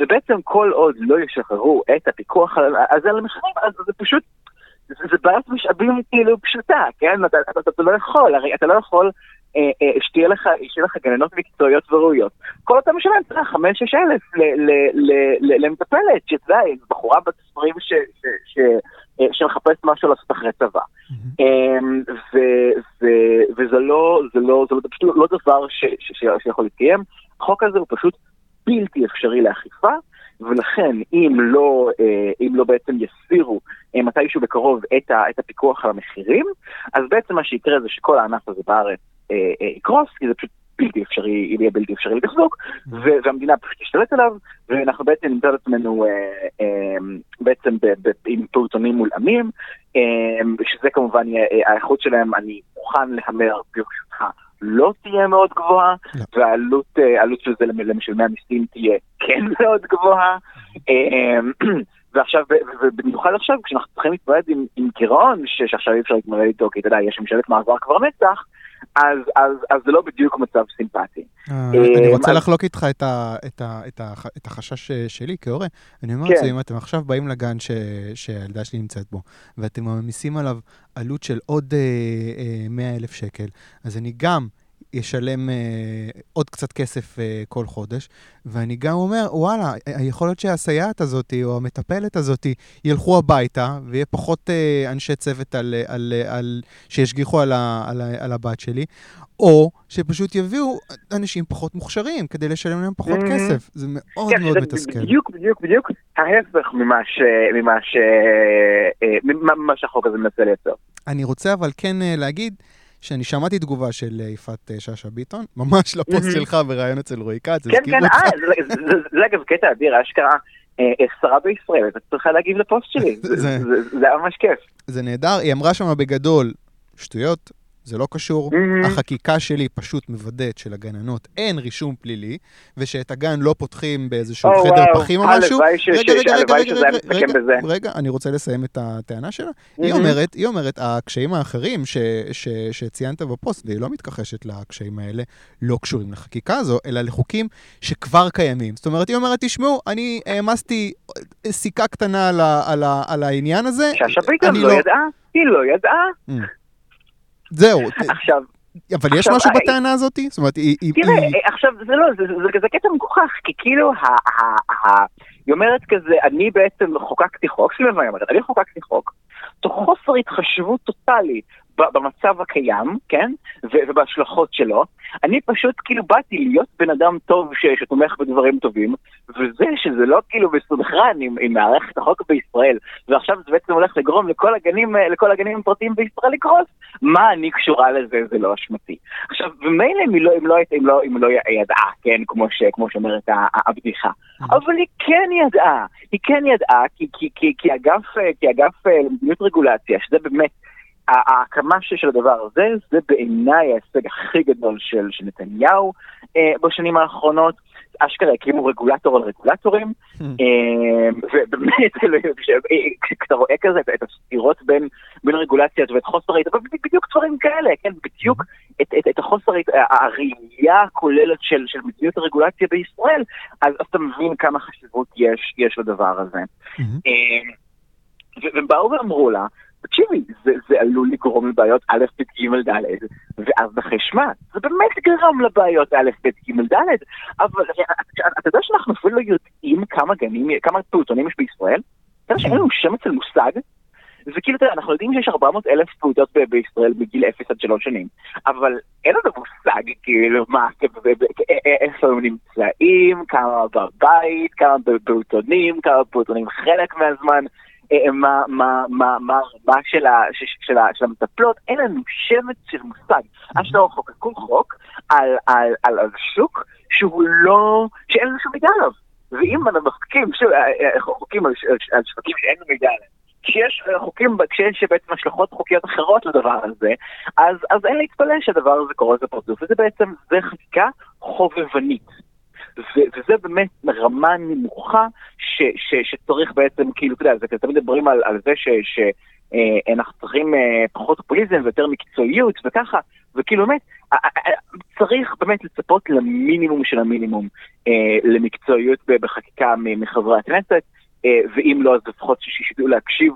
ובעצם כל עוד לא ישחררו את הפיקוח הזה על המחירים, אז זה פשוט זה בעיית משאבים כאילו פשוטה, כן? אתה, אתה, אתה, אתה לא יכול, הרי אתה לא יכול אה, אה, שתהיה לך, שתהיה לך גננות מקצועיות וראויות. כל אותם משלם, אתה יודע, חמש-שש אלף למטפלת, שאתה יודע, בחורה בת עשרים אה, שמחפשת משהו לעשות אחרי צבא. אמ, וזה לא, זה לא, זה פשוט לא דבר שיכול להתקיים. החוק הזה הוא פשוט בלתי אפשרי לאכיפה. ולכן אם לא, אה, אם לא בעצם יסירו מתישהו בקרוב את, ה, את הפיקוח על המחירים, אז בעצם מה שיקרה זה שכל הענף הזה בארץ אה, יקרוס, כי זה פשוט בלתי אפשרי, יהיה בלתי אפשרי לתחזוק, mm-hmm. והמדינה פשוט תשתלט עליו, ואנחנו בעצם נמצא את עצמנו אה, אה, בעצם ב, ב, עם פעוטונים מולאמים, אה, שזה כמובן, האיכות שלהם, אני מוכן להמר ברשותך. לא תהיה מאוד גבוהה, לא. והעלות אה, של זה למשלמי המיסים תהיה כן מאוד גבוהה. ועכשיו, ובמיוחד עכשיו, כשאנחנו צריכים להתמודד עם, עם גירעון, שעכשיו אי אפשר להתמודד איתו, כי אתה יודע, יש ממשלת מעבר כבר נצח, אז, אז, אז זה לא בדיוק מצב סימפטי. אה, אני אמ, רוצה לחלוק איתך את, ה, את, ה, את, ה, את החשש שלי כהורה. אני אומר את זה, כן. אם אתם עכשיו באים לגן ש, שהילדה שלי נמצאת בו, ואתם מעמיסים עליו עלות של עוד 100 אה, אלף שקל, אז אני גם... ישלם אה, עוד קצת כסף אה, כל חודש, ואני גם אומר, וואלה, יכול להיות שהסייעת הזאת או המטפלת הזאת ילכו הביתה, ויהיה פחות אה, אנשי צוות על, על, על, על, שישגיחו על, ה, על, ה, על הבת שלי, או שפשת יביאו אנשים פחות מוכשרים כדי לשלם להם פחות mm-hmm. כסף. זה מאוד כן, מאוד זה מתסכל. בדיוק, בדיוק, בדיוק ההפך ממה, ש, ממה, ש, אה, ממה שהחוק הזה מנסה לייצר. אני רוצה אבל כן אה, להגיד, שאני שמעתי תגובה של אה, יפעת אה, שאשא ביטון, ממש לפוסט שלך בריאיון אצל רועי כץ, כן, כן, אה, זה אגב קטע אדיר, אשכרה. אה, שרה בישראל, אתה צריכה להגיב לפוסט שלי, זה היה ממש כיף. זה נהדר, היא אמרה שם בגדול, שטויות, זה לא קשור. Mm-hmm. החקיקה שלי פשוט מוודאת שלגננות אין רישום פלילי, ושאת הגן לא פותחים באיזשהו oh, חדר wow. פחים או משהו. הלוואי שזה היה מסתכם בזה. רגע, רגע, רגע, רגע, אני רוצה לסיים את הטענה שלה. Mm-hmm. היא אומרת, היא אומרת, הקשיים האחרים ש, ש, שציינת בפוסט, והיא לא מתכחשת לקשיים האלה, לא קשורים לחקיקה הזו, אלא לחוקים שכבר קיימים. זאת אומרת, היא אומרת, תשמעו, אני אה, העמסתי אה, סיכה קטנה על, ה, על, ה, על העניין הזה. שאשא ביטון לא, לא ידעה, היא לא ידעה. Mm. זהו. עכשיו... אבל יש משהו אה, בטענה הזאת? זאת אומרת, היא... תראה, אה, עכשיו, זה לא, זה קטע מגוחך, כי כאילו, היא אומרת כזה, אני בעצם חוקקתי חוק, סליחה, היא אומרת, אני חוקקתי חוק, תוך חוסר התחשבות טוטאלי במצב הקיים, כן, ובהשלכות שלו. אני פשוט כאילו באתי להיות בן אדם טוב ש, שתומך בדברים טובים, וזה שזה לא כאילו מסונכרן עם, עם מערכת החוק בישראל, ועכשיו זה בעצם הולך לגרום לכל הגנים, לכל הגנים הפרטיים בישראל לקרוס, מה אני קשורה לזה, זה לא אשמתי. עכשיו, ומילא אם לא, אם לא, אם לא, אם לא ידעה, כן, כמו, ש, כמו שאומרת הבדיחה, mm-hmm. אבל היא כן ידעה, היא כן ידעה, כי, כי, כי, כי אגף, כי אגף אה, למדיניות רגולציה, שזה באמת ההקמה של הדבר הזה, זה בעיניי ההישג הכי גדול של, של נתניהו אה, בשנים האחרונות. אשכרה הקימו רגולטור על רגולטורים, hmm. אה, ובאמת, כשאתה רואה כזה את הסתירות בין, בין רגולציות ואת חוסר היתרון, בדיוק דברים כאלה, כן, בדיוק hmm. את, את, את החוסר, הראייה הכוללת של, של מדיניות הרגולציה בישראל, אז, אז אתה מבין כמה חשיבות יש, יש לדבר הזה. Hmm. אה, והם באו ואמרו לה, תקשיבי, זה, זה עלול לגרום לבעיות א', ב', ג', ד', ואז נחש מה? זה באמת גרם לבעיות א', ב', ג', ד', אבל אתה יודע שאנחנו אפילו לא יודעים כמה גנים, כמה פעוטונים יש בישראל? אתה יודע שאין לנו שם אצל מושג? זה כאילו, יודע, אנחנו יודעים שיש 400 אלף פעוטות בישראל מגיל 0 עד 3 שנים, אבל אין לנו מושג, כאילו, מה, איפה הם נמצאים, כמה בבית, כמה בפעוטונים, כמה פעוטונים חלק מהזמן. אה, מה, מה, מה, מה מה של, המטפלות, אין לנו שמץ של מושג. אשכרה חוקקו חוק על, על, על, על שוק שהוא לא, שאין לנו שום מידע עליו. ואם אנחנו מחוקקים אה, אה, חוקים על, שווקים שאין לנו מידע עליהם, כשיש חוקים, כשיש בעצם השלכות חוקיות אחרות לדבר הזה, אז, אז אין להתפלא שהדבר הזה קורה לזה פרצוף, וזה בעצם, זה חקיקה חובבנית. וזה באמת רמה נמוכה ש, ש, שצריך בעצם, כאילו, אתה יודע, תמיד מדברים על, על זה ש... ש אה, צריכים אה, פחות פופוליזם ויותר מקצועיות וככה, וכאילו באמת, צריך באמת לצפות למינימום של המינימום אה, למקצועיות בחקיקה מחברי הכנסת, ואם לא, אז לפחות שידעו להקשיב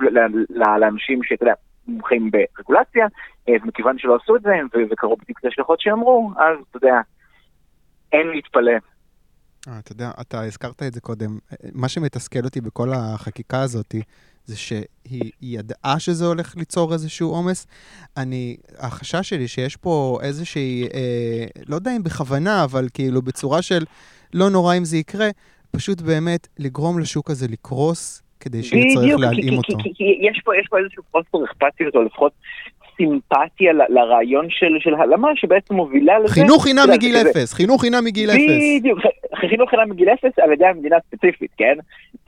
לאנשים שאתה יודע, מומחים ברגולציה, ומכיוון שלא עשו את זה, וקראו בדיוק את ההשלכות שאמרו, אז אתה יודע, אין להתפלא. אה, אתה יודע, אתה הזכרת את זה קודם. מה שמתסכל אותי בכל החקיקה הזאת, זה שהיא ידעה שזה הולך ליצור איזשהו עומס. אני, החשש שלי שיש פה איזושהי, אה, לא יודע אם בכוונה, אבל כאילו בצורה של לא נורא אם זה יקרה, פשוט באמת לגרום לשוק הזה לקרוס, כדי שיהיה צריך להלאים אותו. כי, כי, כי יש פה, יש פה איזשהו חוסר אכפתיות, או לפחות סימפתיה לרעיון של, של הלמה שבעצם מובילה לזה. חינוך חינם מגיל אפס, חינוך חינם מגיל אפס. בדיוק, חינוך חינם מגיל אפס על ידי המדינה הספציפית, כן?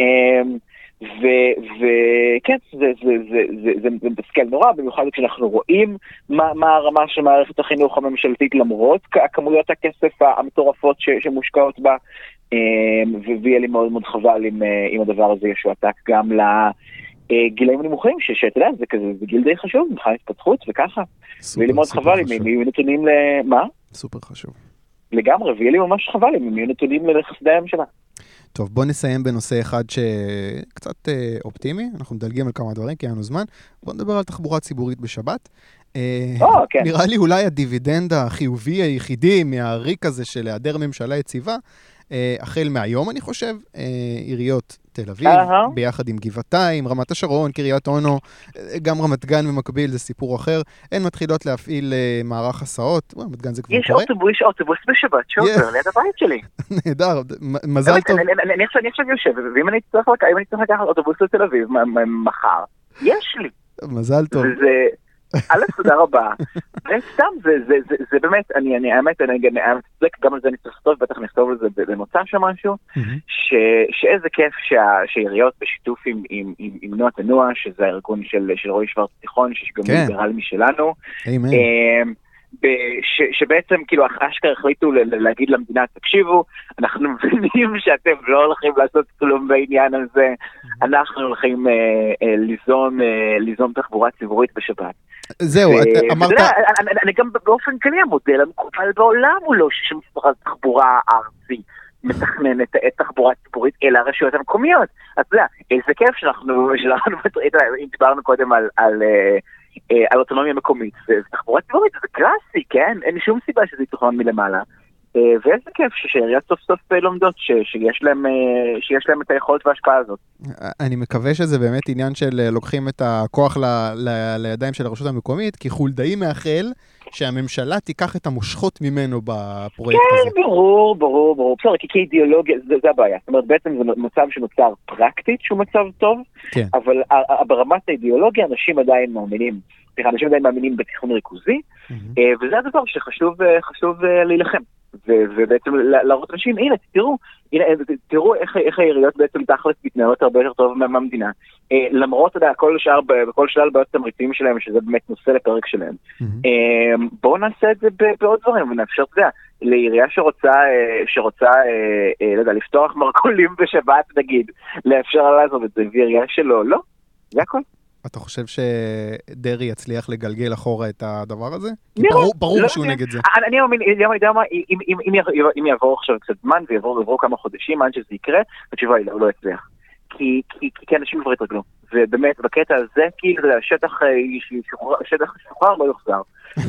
אמ, וכן, זה, זה, זה, זה, זה, זה מתסכל נורא, במיוחד כשאנחנו רואים מה, מה הרמה של מערכת החינוך הממשלתית למרות כמויות הכסף המטורפות ש, שמושקעות בה, אמ, ויהיה לי מאוד מאוד חבל אם, אה, אם הדבר הזה ישועתק גם ל... גילאים נמוכים, שאתה יודע, זה כזה, זה גיל די חשוב, מבחינת התפתחות וככה. ויהיה לי מאוד חבל אם יהיו נתונים ל... מה? סופר חשוב. לגמרי, ויהיה לי ממש חבל אם הם יהיו נתונים לחסדי הממשלה. טוב, בוא נסיים בנושא אחד שקצת אה, אופטימי, אנחנו מדלגים על כמה דברים, כי אין לנו זמן. בוא נדבר על תחבורה ציבורית בשבת. אה, כן. נראה לי אולי הדיבידנד החיובי היחידי מהריק הזה של היעדר ממשלה יציבה, אה, החל מהיום, אני חושב, אה, עיריות תל אביב, uh-huh. ביחד עם גבעתיים, רמת השרון, קריית אונו, גם רמת גן במקביל, זה סיפור אחר. הן מתחילות להפעיל uh, מערך הסעות, רמת גן זה כבר יש קורה. אוטובוס, יש אוטובוס בשבת שעובר ליד הבית שלי. נהדר, מזל טוב. אני עכשיו יושב, ואם אני צריך לקחת אוטובוס לתל אביב מחר, יש לי. מזל טוב. א', תודה רבה. סתם, זה, זה, זה, זה באמת, אני, אני, האמת, אני גם, גם על זה אני צריך לכתוב, בטח נכתוב על זה במוצא שם משהו, ש, שאיזה כיף שהעיריות בשיתוף עם, עם, עם, עם נועה תנוע, שזה הארגון של, של רועי שוורץ תיכון, שיש גם כן. ליברל משלנו. אמ, ש, שבעצם כאילו אשכרה החליטו להגיד למדינה, תקשיבו, אנחנו מבינים שאתם לא הולכים לעשות כלום בעניין הזה, אנחנו הולכים אה, אה, ליזום, אה, ליזום תחבורה ציבורית בשבת. זהו, אמרת... אני גם באופן כללי, המודל המקובל בעולם הוא לא שמשרד התחבורה הארצי מתכנן את תחבורה ציבורית, אלא הרשויות המקומיות. אז אתה יודע, איזה כיף שאנחנו, אם דיברנו קודם על... על על אוטונומיה מקומית, ותחבורה ציבורית זה קלאסי, כן? אין שום סיבה שזה יתוכנן מלמעלה. ואיזה כיף שהעיריות סוף סוף לומדות שיש להם, שיש להם את היכולת וההשפעה הזאת. אני מקווה שזה באמת עניין של לוקחים את הכוח ל, ל, לידיים של הרשות המקומית, כי חולדאי מאחל שהממשלה תיקח את המושכות ממנו בפרויקט כן, הזה. כן, ברור, ברור, ברור. בסדר, כי כאידיאולוגיה, זה, זה הבעיה. זאת אומרת, בעצם זה מצב שנוצר פרקטית שהוא מצב טוב, כן. אבל ברמת האידיאולוגיה אנשים עדיין מאמינים, סליחה, אנשים עדיין מאמינים בתכנון ריכוזי, mm-hmm. וזה הדבר שחשוב להילחם. ובעצם להראות אנשים, הנה, תראו, הנה, תראו איך, איך העיריות בעצם תכלס מתנהלות הרבה יותר טוב מהמדינה. אה, למרות, אתה יודע, כל השאר, בכל שלל בעיות התמריצים שלהם, שזה באמת נושא לפרק שלהם. Mm-hmm. אה, בואו נעשה את זה בעוד דברים, ונאפשר, אתה יודע, לעירייה שרוצה, אה, שרוצה, אה, אה, לא יודע, לפתוח מרכולים בשבת, נגיד, לאפשר לה לעשות את זה, ועירייה שלא, לא, זה הכל. אתה חושב שדרעי יצליח לגלגל אחורה את הדבר הזה? כי ברור, ברור לא שהוא נגד זה. אני יודע מה, אם יעבור עכשיו קצת זמן ויעברו כמה חודשים עד שזה יקרה, התשובה היא לא, הוא לא יצליח. כי, כי, כי אנשים כבר התרגלו. ובאמת, בקטע הזה, כאילו, אתה יודע, שטח, שטח שוחרר לא יוחזר.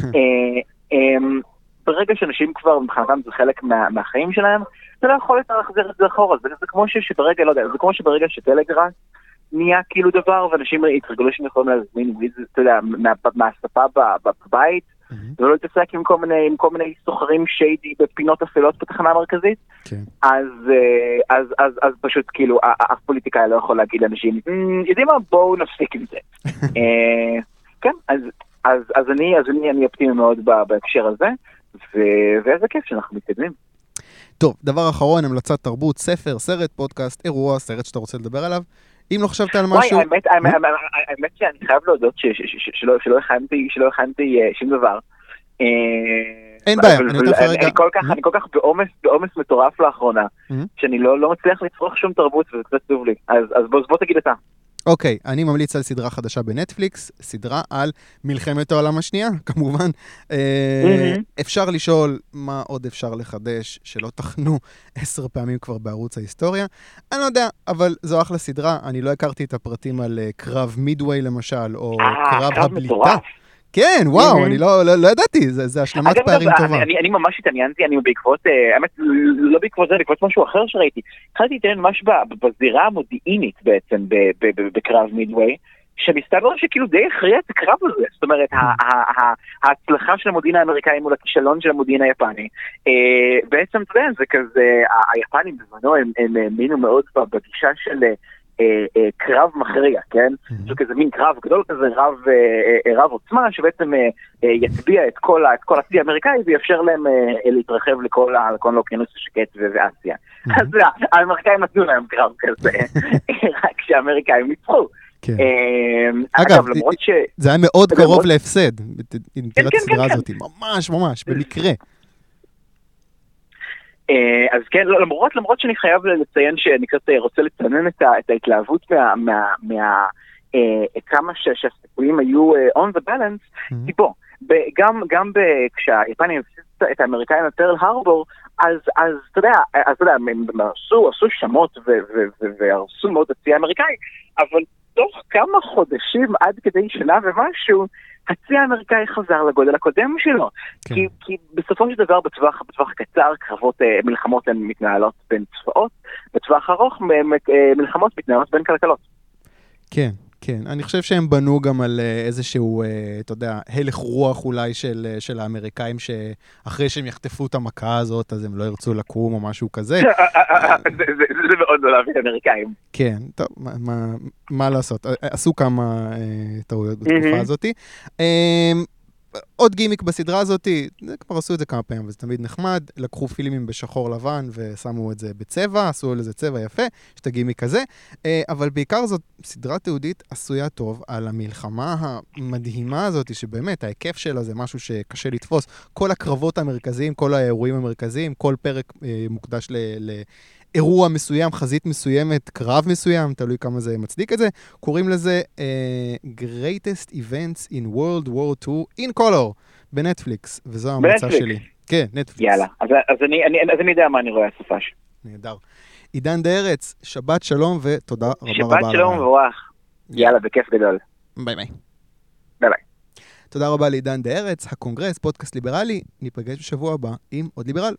ברגע שאנשים כבר, מבחינתם זה חלק מה, מהחיים שלהם, אתה לא יכול יותר להחזיר את זה אחורה. זה, זה כמו שברגע, לא יודע, זה כמו שברגע שטלגראס נהיה כאילו דבר, ואנשים התרגלו שהם יכולים להזמין וויז, אתה יודע, מהספה בבית, ולא להתעסק עם כל מיני, עם כל מיני סוחרים שיידי בפינות אפלות בתחנה המרכזית, כן. אז, אז, אז, אז פשוט כאילו, אף פוליטיקאי לא יכול להגיד לאנשים, יודעים מה, בואו נפסיק עם זה. כן, אז, אז, אז אני, אז אני, אני אופטימי מאוד בהקשר הזה, ואיזה כיף שאנחנו מתקדמים. טוב, דבר אחרון, המלצת תרבות, ספר, סרט, פודקאסט, אירוע, סרט שאתה רוצה לדבר עליו. אם לא חשבת על משהו... וואי, האמת שאני חייב להודות שלא הכנתי שום דבר. אין בעיה, אני נותן לך רגע. אני כל כך בעומס מטורף לאחרונה, שאני לא מצליח לצרוך שום תרבות וזה קצת טוב לי. אז בוא תגיד אתה. אוקיי, okay, אני ממליץ על סדרה חדשה בנטפליקס, סדרה על מלחמת העולם השנייה, כמובן. Mm-hmm. אפשר לשאול מה עוד אפשר לחדש, שלא תחנו עשר פעמים כבר בערוץ ההיסטוריה. אני לא יודע, אבל זו אחלה סדרה, אני לא הכרתי את הפרטים על uh, קרב מידווי למשל, או 아, קרב הבליטה. כן, וואו, אני לא, לא, לא ידעתי, זה, זה השלמת פערים טובה. אני, אני, אני ממש התעניינתי, אני בעקבות, האמת, לא בעקבות זה, בעקבות משהו אחר שראיתי. התחלתי להתעניין ממש בזירה המודיעינית בעצם בקרב מידווי, שמסתבר שכאילו די הכריע את הקרב הזה. זאת אומרת, ההצלחה של המודיעין האמריקאי מול הכישלון של המודיעין היפני. בעצם, אתה יודע, זה כזה, היפנים בזמנו הם האמינו מאוד בגישה של... אה, אה, קרב מכריע, כן? זה כזה מין קרב גדול כזה, רב, אה, רב עוצמה, שבעצם יטביע את כל, את כל הצי האמריקאי ויאפשר להם להתרחב לכל האוקיינוס השקט ואסיה. אז האמריקאים נתנו להם קרב כזה, רק שהאמריקאים ניצחו. כן. אגב, זה היה מאוד קרוב להפסד, אם תראה את הסדרה כן, הזאת, ממש ממש, במקרה. אה, אז כן, לא, למרות, למרות שאני חייב לציין שאני קצת אה, רוצה לצנן את, את ההתלהבות מה... מה, מה אה, כמה שהסיכויים היו on the balance, mm-hmm. כי בוא, גם, גם כשהיפנים הפסידו את האמריקאים לפרל הרבור, אז, אז אתה יודע, אז אתה יודע, הם עשו, עשו שמות והרסו מאוד את הצי האמריקאי, אבל תוך כמה חודשים, עד כדי שנה ומשהו, הצי האמריקאי חזר לגודל הקודם שלו. כן. כי, כי בסופו של דבר בטווח, בטווח קצר קרבות, אה, מלחמות הן מתנהלות בין צבאות, בטווח ארוך אה, מלחמות מתנהלות בין כלכלות. כן, כן, אני חושב שהם בנו גם על אה, איזשהו, אה, אתה יודע, הלך רוח אולי של, אה, של האמריקאים, שאחרי שהם יחטפו את המכה הזאת, אז הם לא ירצו לקום או משהו כזה. זה מאוד לא להביא אמריקאים. כן, טוב, מה, מה לעשות, עשו כמה טעויות בתקופה הזאת. עוד גימיק בסדרה הזאת, כבר עשו את זה כמה פעמים, וזה תמיד נחמד, לקחו פילימים בשחור לבן ושמו את זה בצבע, עשו לזה צבע יפה, יש את הגימיק הזה, אה, אבל בעיקר זאת סדרה תיעודית עשויה טוב על המלחמה המדהימה הזאת, שבאמת ההיקף שלה זה משהו שקשה לתפוס. כל הקרבות המרכזיים, כל האירועים המרכזיים, כל פרק אה, מוקדש ל... ל אירוע מסוים, חזית מסוימת, קרב מסוים, תלוי כמה זה מצדיק את זה, קוראים לזה uh, Greatest Events in World War II in Color בנטפליקס, וזו ההמלצה שלי. כן, נטפליקס. יאללה, אז, אז, אני, אני, אז אני יודע מה אני רואה הסופש. נהדר. עידן דה ארץ, שבת שלום ותודה רבה רבה. שבת שלום ומבורך. יאללה, בכיף גדול. ביי ביי. ביי ביי. תודה רבה לעידן דה ארץ, הקונגרס, פודקאסט ליברלי. ניפגש בשבוע הבא עם עוד ליברל.